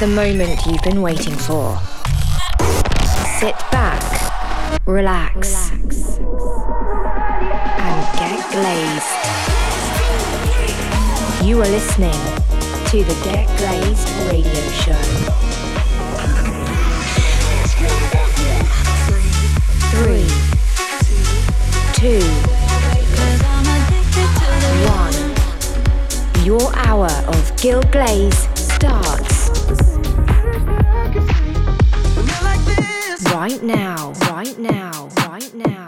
the moment you've been waiting for. Sit back, relax, and get glazed. You are listening to the Get Glazed Radio Show. Three, two, one. Your hour of Gil Glaze starts right now, right now, right now.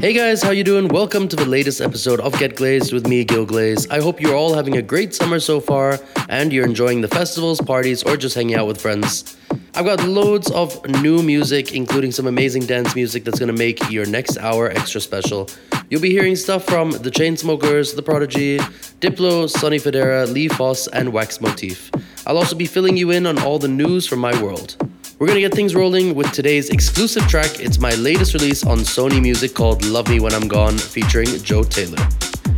Hey guys, how you doing? Welcome to the latest episode of Get Glazed with me, Gil Glaze. I hope you're all having a great summer so far and you're enjoying the festivals, parties, or just hanging out with friends. I've got loads of new music, including some amazing dance music that's gonna make your next hour extra special. You'll be hearing stuff from The Chainsmokers, The Prodigy, Diplo, Sonny Fodera, Lee Foss, and Wax Motif. I'll also be filling you in on all the news from my world. We're gonna get things rolling with today's exclusive track. It's my latest release on Sony Music called Love Me When I'm Gone, featuring Joe Taylor.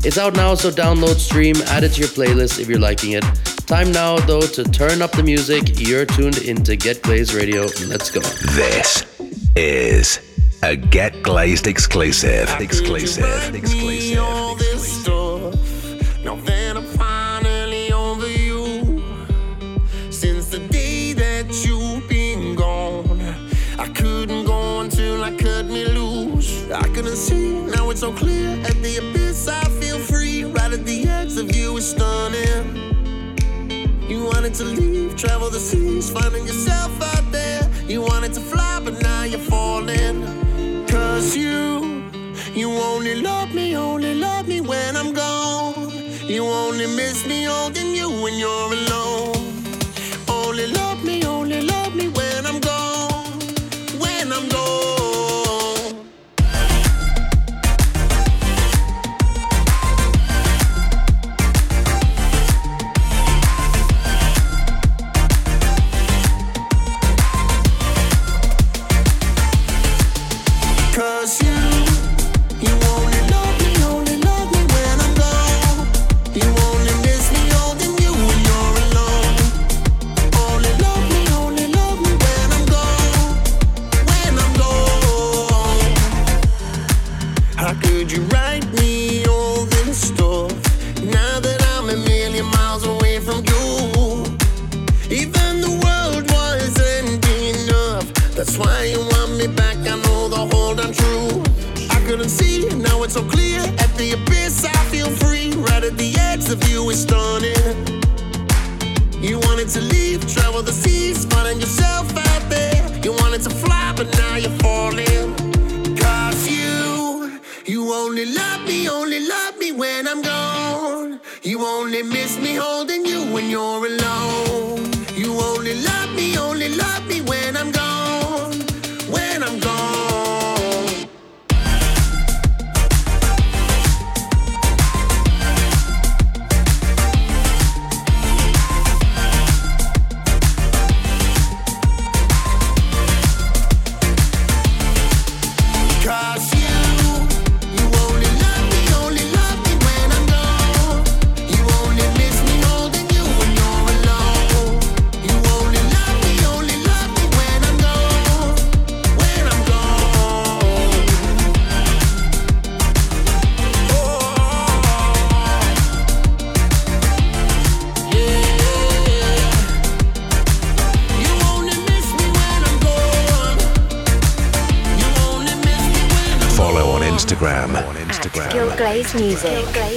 It's out now, so download, stream, add it to your playlist if you're liking it. Time now, though, to turn up the music. You're tuned into Get Glazed Radio. Let's go. This is a Get Glazed exclusive. Exclusive. Exclusive. exclusive. So clear. At the abyss, I feel free. Right at the edge of you is stunning. You wanted to leave, travel the seas, finding yourself out there. You wanted to fly, but now you're falling. Cause you, you only love me, only love me when I'm gone. You only miss me holding you when you're alone. Only love Music.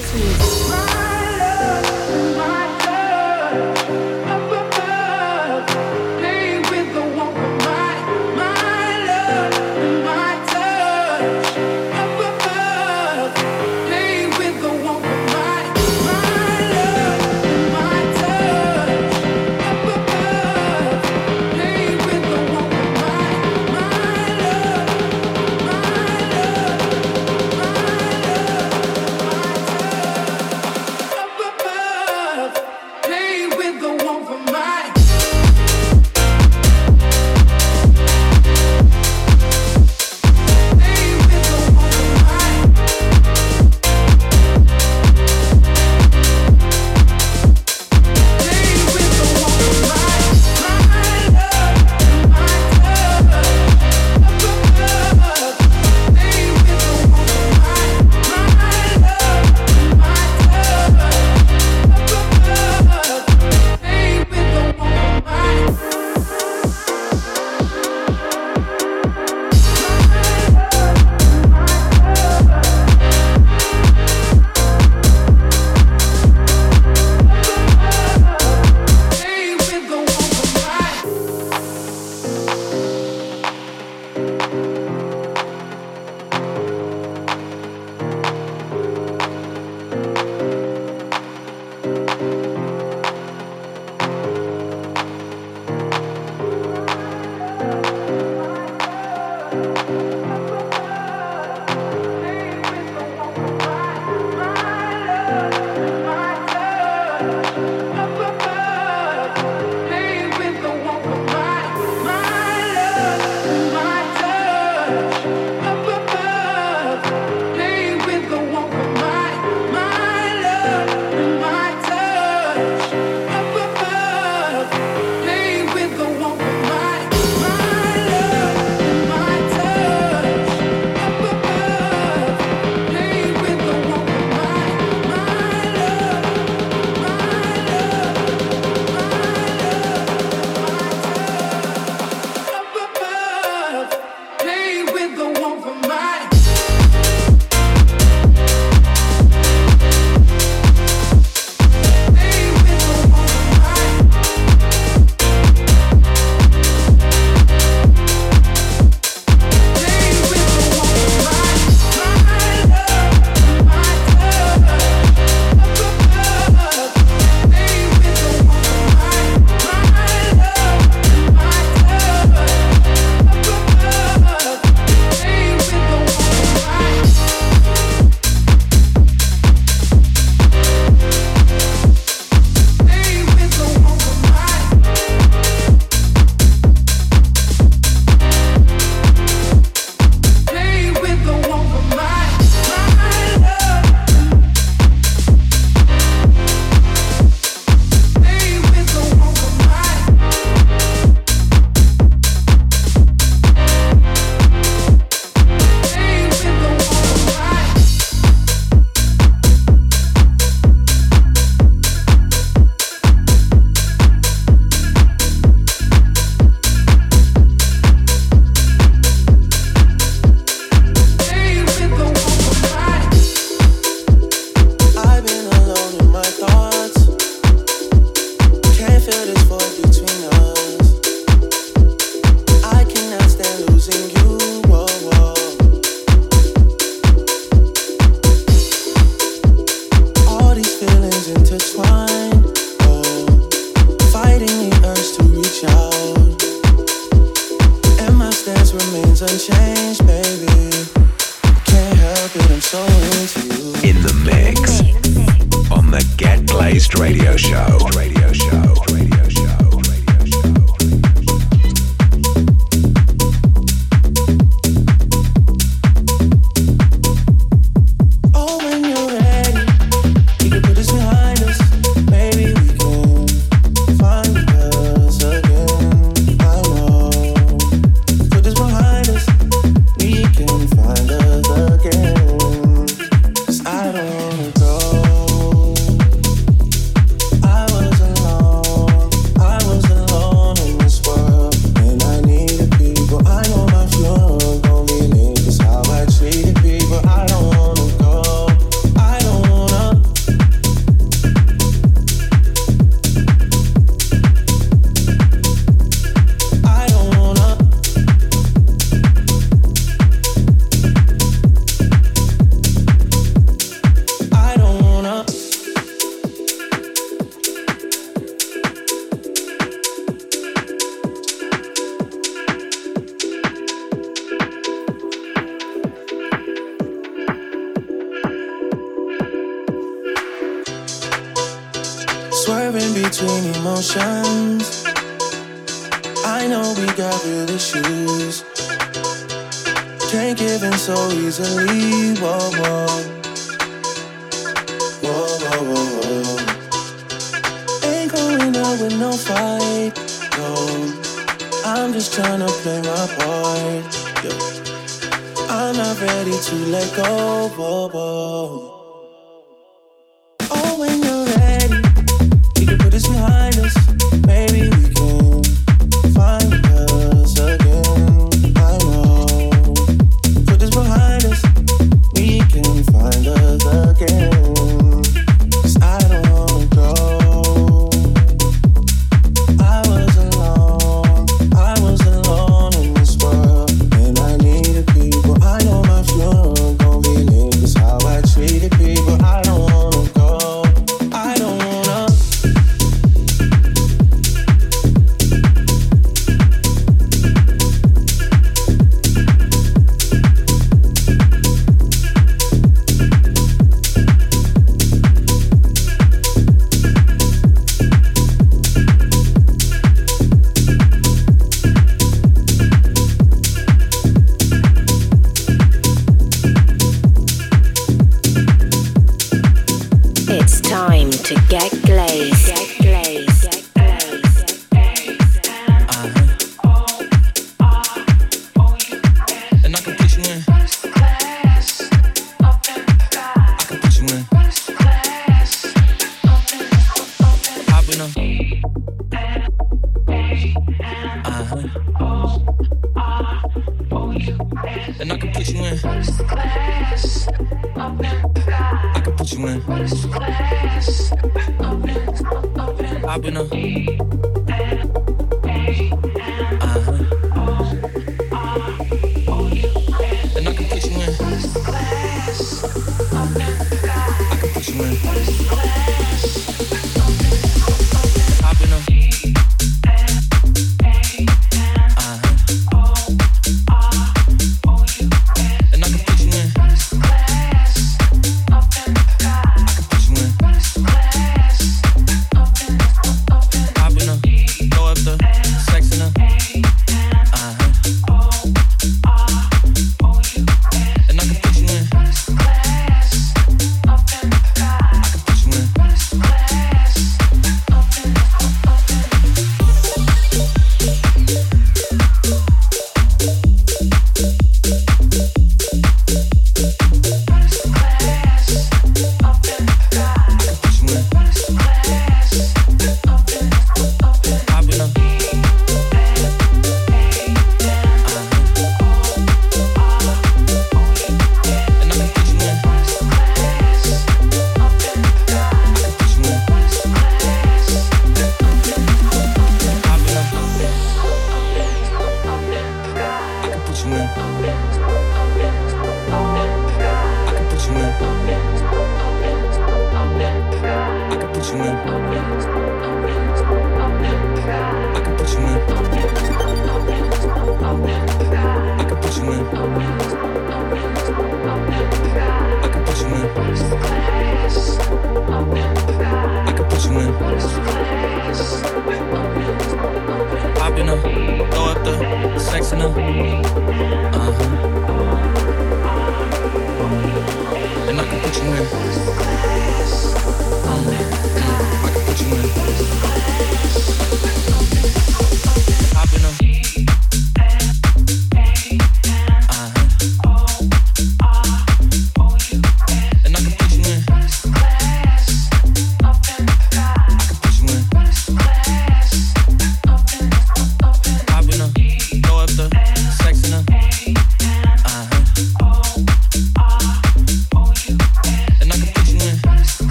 Time to get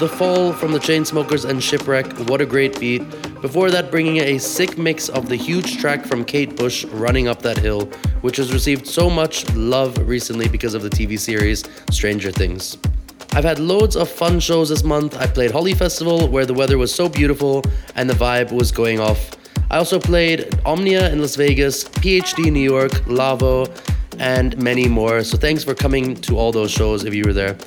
The Fall from the Chainsmokers and Shipwreck. What a great beat. Before that, bringing a sick mix of the huge track from Kate Bush, Running Up That Hill, which has received so much love recently because of the TV series Stranger Things. I've had loads of fun shows this month. I played Holly Festival, where the weather was so beautiful and the vibe was going off. I also played Omnia in Las Vegas, PhD in New York, Lavo, and many more. So thanks for coming to all those shows if you were there.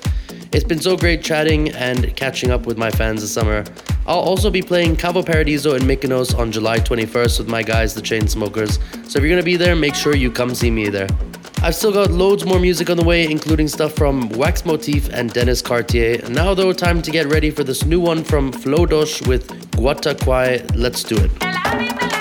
It's been so great chatting and catching up with my fans this summer. I'll also be playing Cavo Paradiso in Mykonos on July 21st with my guys, the Chainsmokers. So if you're gonna be there, make sure you come see me there. I've still got loads more music on the way, including stuff from Wax Motif and Dennis Cartier. Now, though, time to get ready for this new one from Flo Dosh with Guataquai. Let's do it.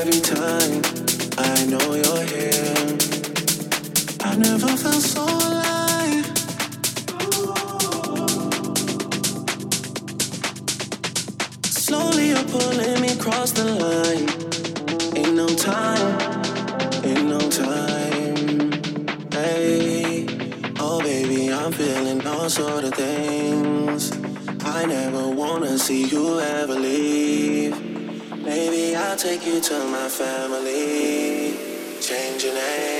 every time I know you're here. I never felt so alive. Slowly you're pulling me across the line. Ain't no time, ain't no time. Hey, oh baby, I'm feeling all sort of things. I never wanna see you ever leave. I'll take you to my family. Change your name.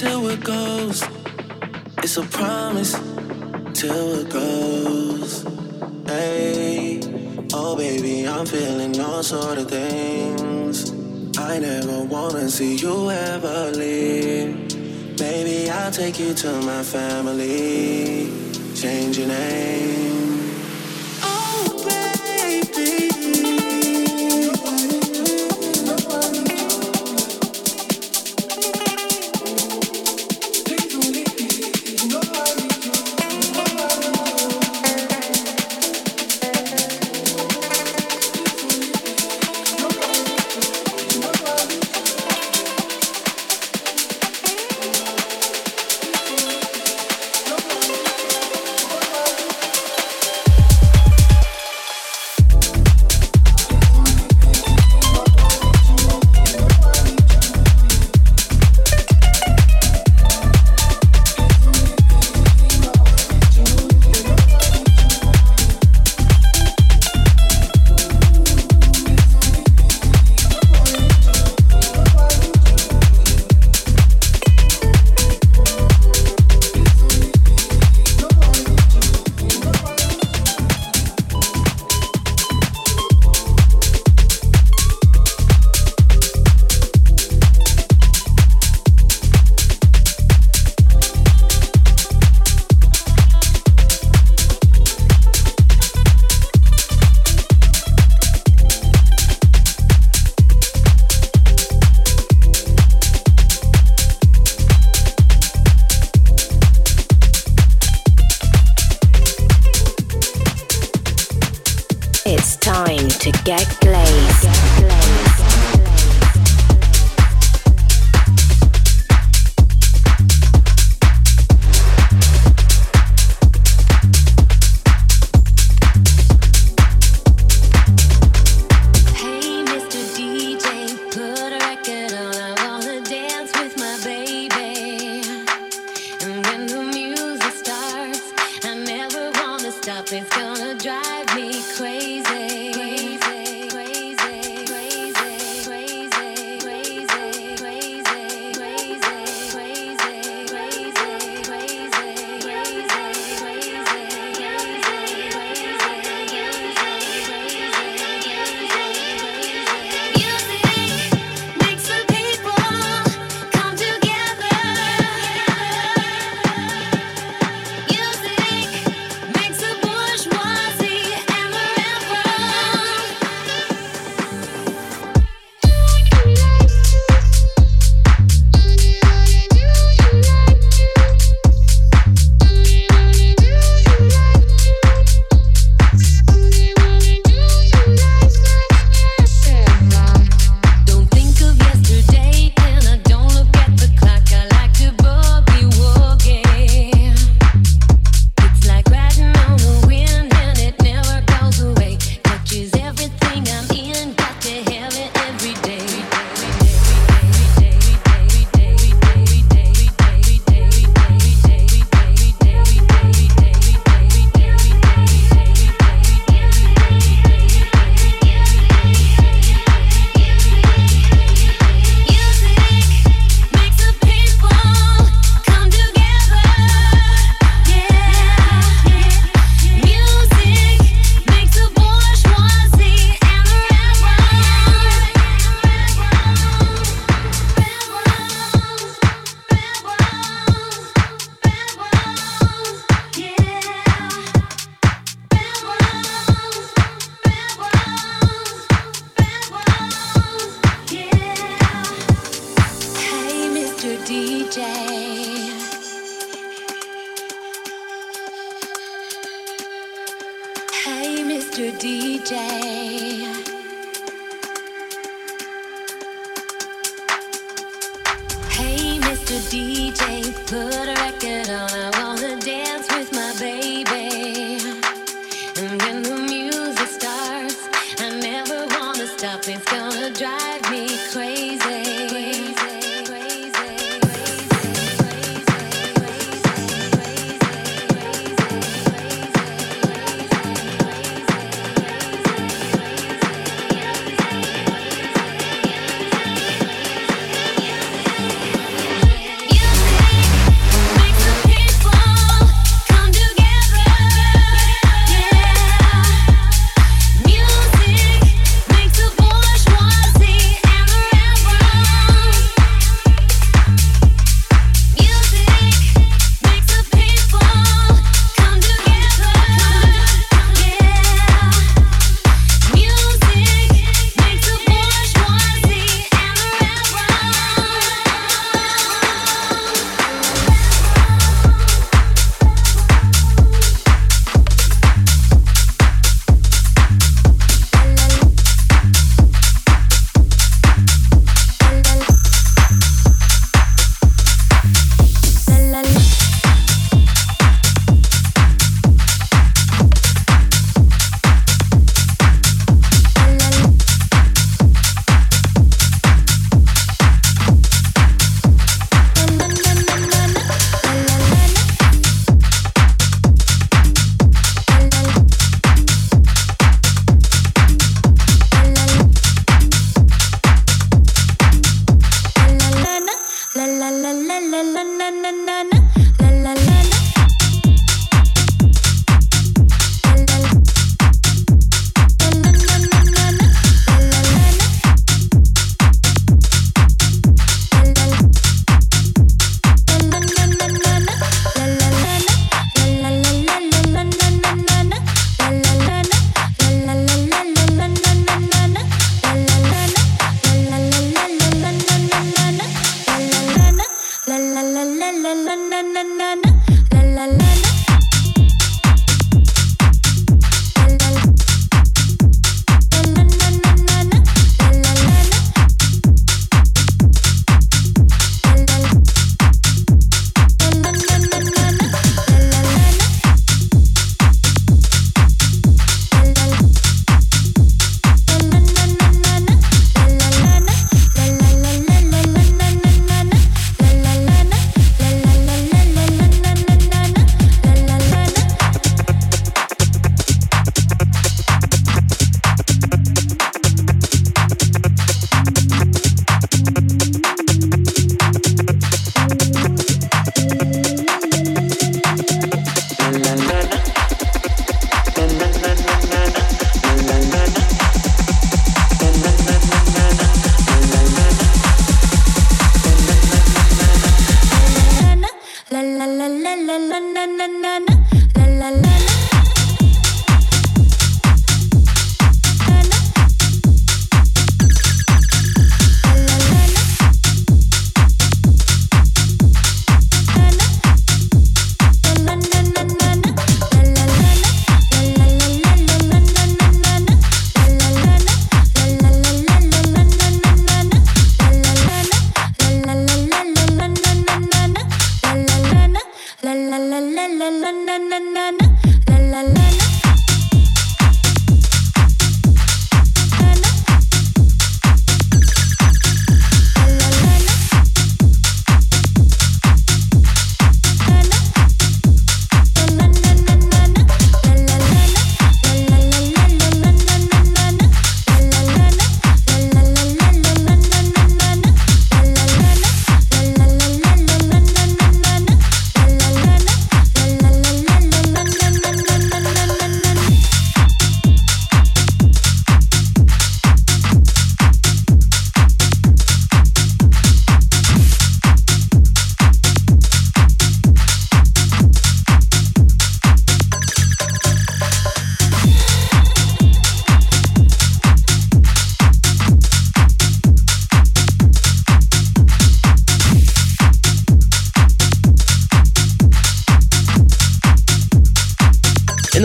till it goes. It's a promise till it goes. Hey, oh baby, I'm feeling all sort of things. I never wanna see you ever leave. Maybe I'll take you to my family. Change your name.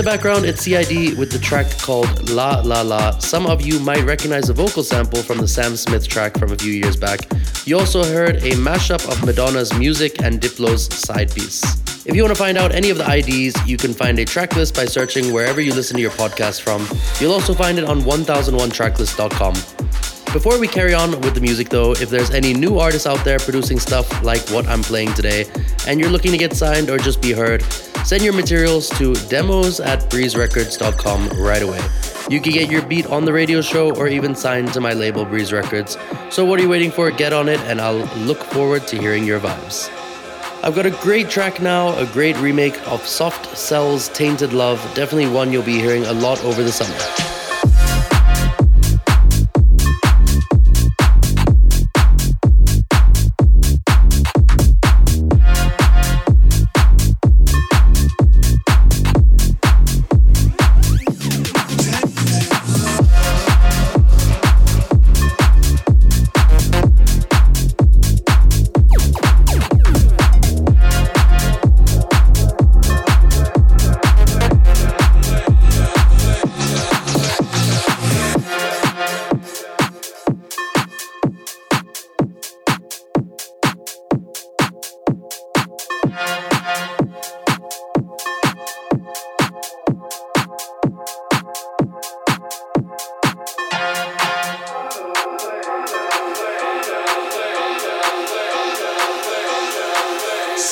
Background, it's CID with the track called La La La. Some of you might recognize the vocal sample from the Sam Smith track from a few years back. You also heard a mashup of Madonna's music and Diplo's side piece. If you want to find out any of the IDs, you can find a track list by searching wherever you listen to your podcast from. You'll also find it on 1001tracklist.com. Before we carry on with the music though, if there's any new artists out there producing stuff like what I'm playing today, and you're looking to get signed or just be heard, send your materials to demos at breezerecords.com right away. You can get your beat on the radio show or even signed to my label Breeze Records. So what are you waiting for? Get on it and I'll look forward to hearing your vibes. I've got a great track now, a great remake of Soft Cell's Tainted Love, definitely one you'll be hearing a lot over the summer.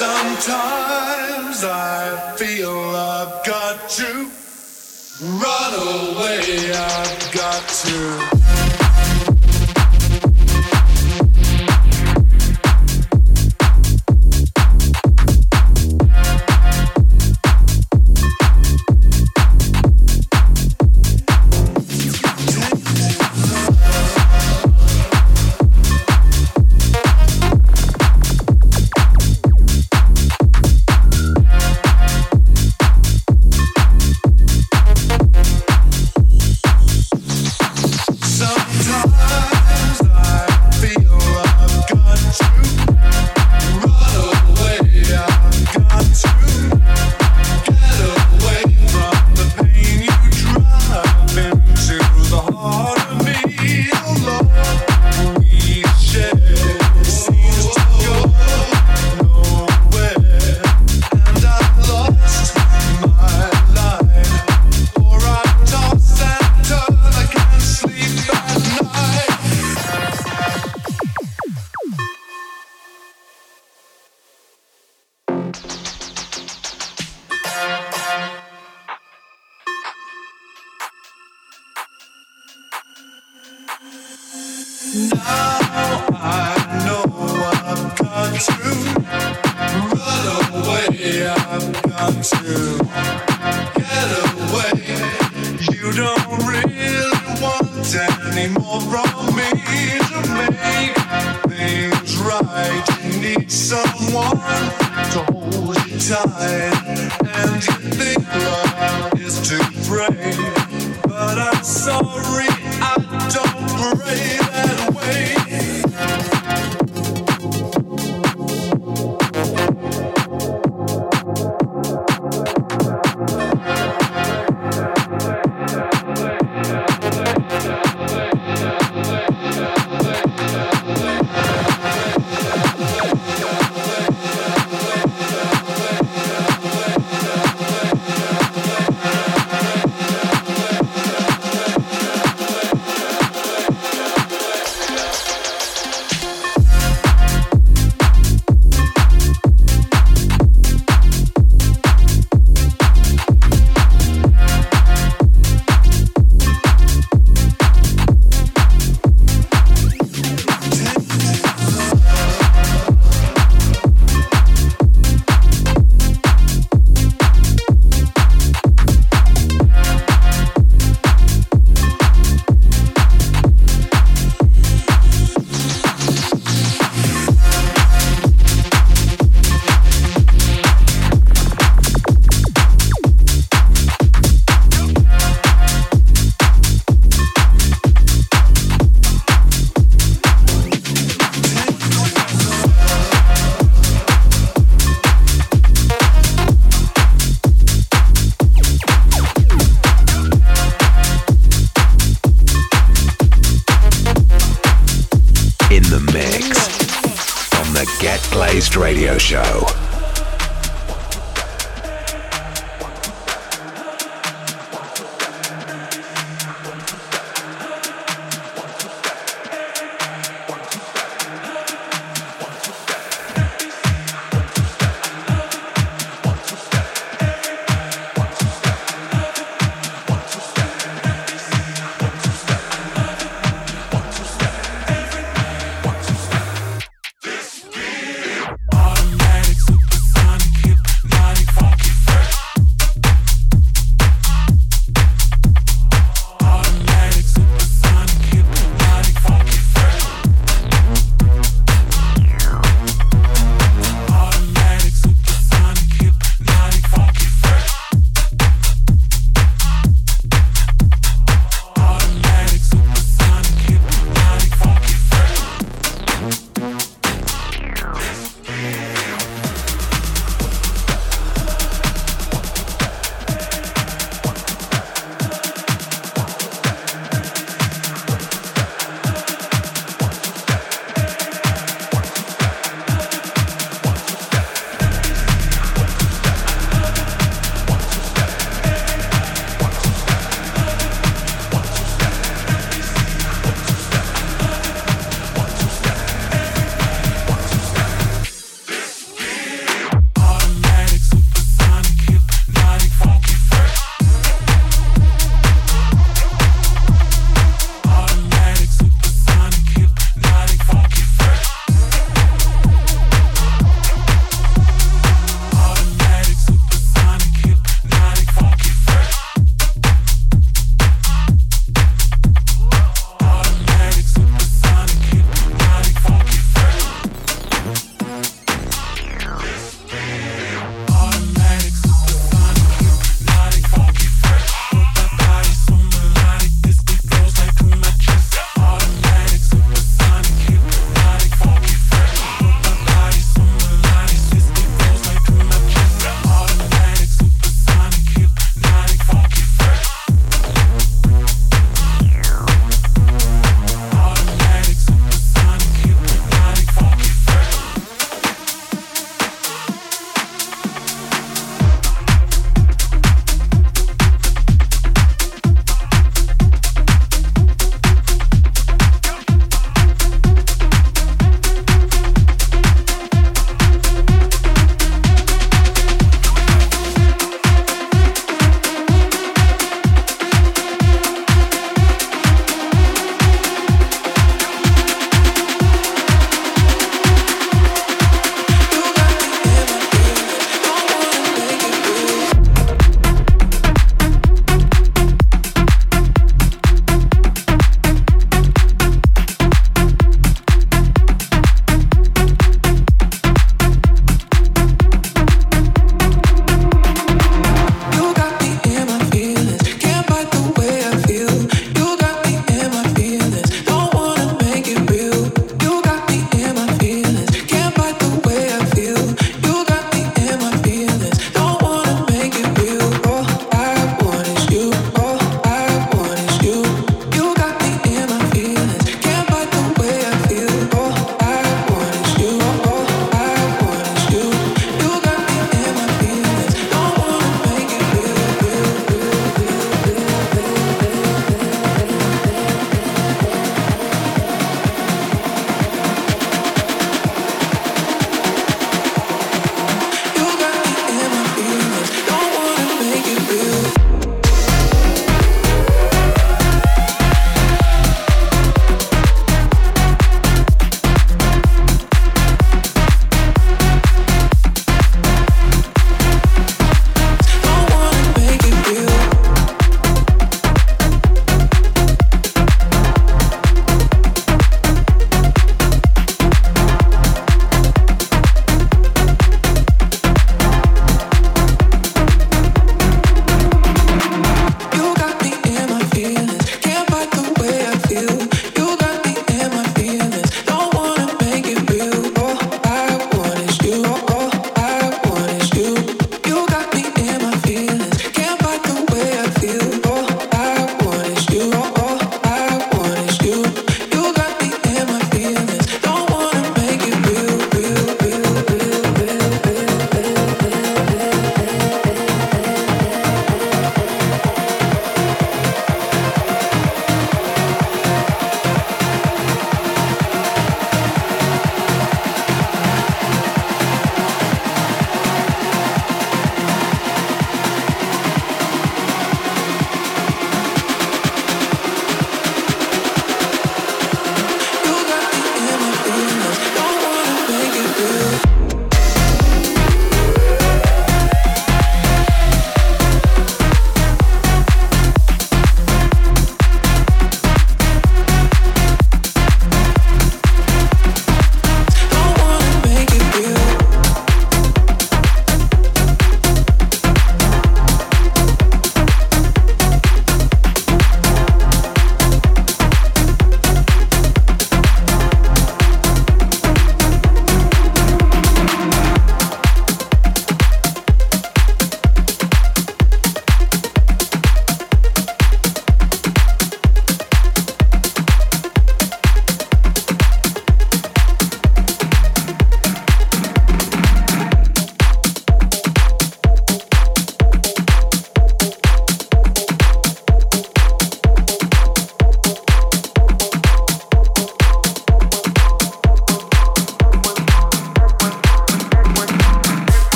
Sometimes I feel I've got to run away. I've got to. But I'm sorry, I don't pray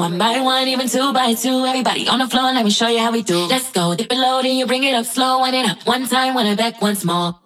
one by one, even two by two. Everybody on the floor, let me show you how we do. Let's go, dip it low, then you bring it up slow. One it up, one time, one it back once more.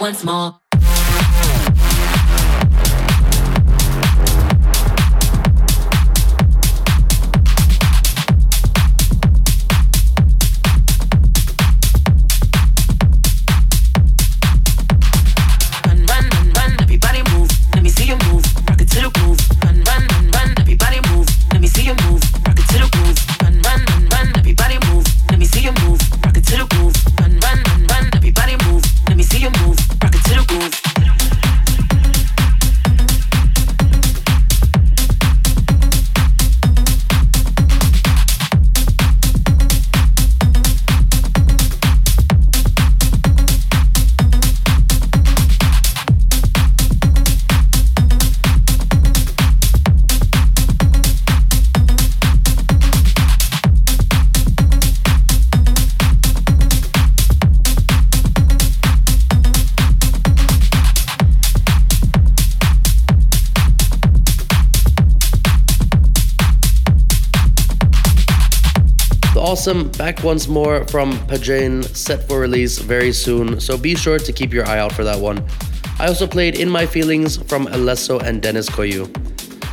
Once awesome back once more from Pajane set for release very soon, so be sure to keep your eye out for that one. I also played In My Feelings from Alesso and Dennis Koyu.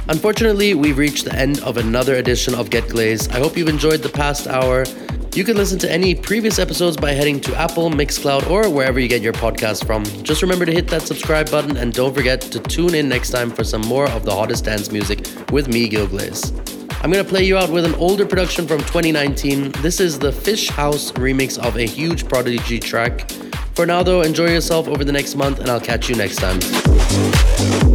Unfortunately, we've reached the end of another edition of Get Glazed. I hope you've enjoyed the past hour. You can listen to any previous episodes by heading to Apple, Mixcloud, or wherever you get your podcast from. Just remember to hit that subscribe button and don't forget to tune in next time for some more of the hottest dance music with me, Gil Glaze. I'm gonna play you out with an older production from 2019. This is the Fish House remix of a huge Prodigy track. For now, though, enjoy yourself over the next month, and I'll catch you next time.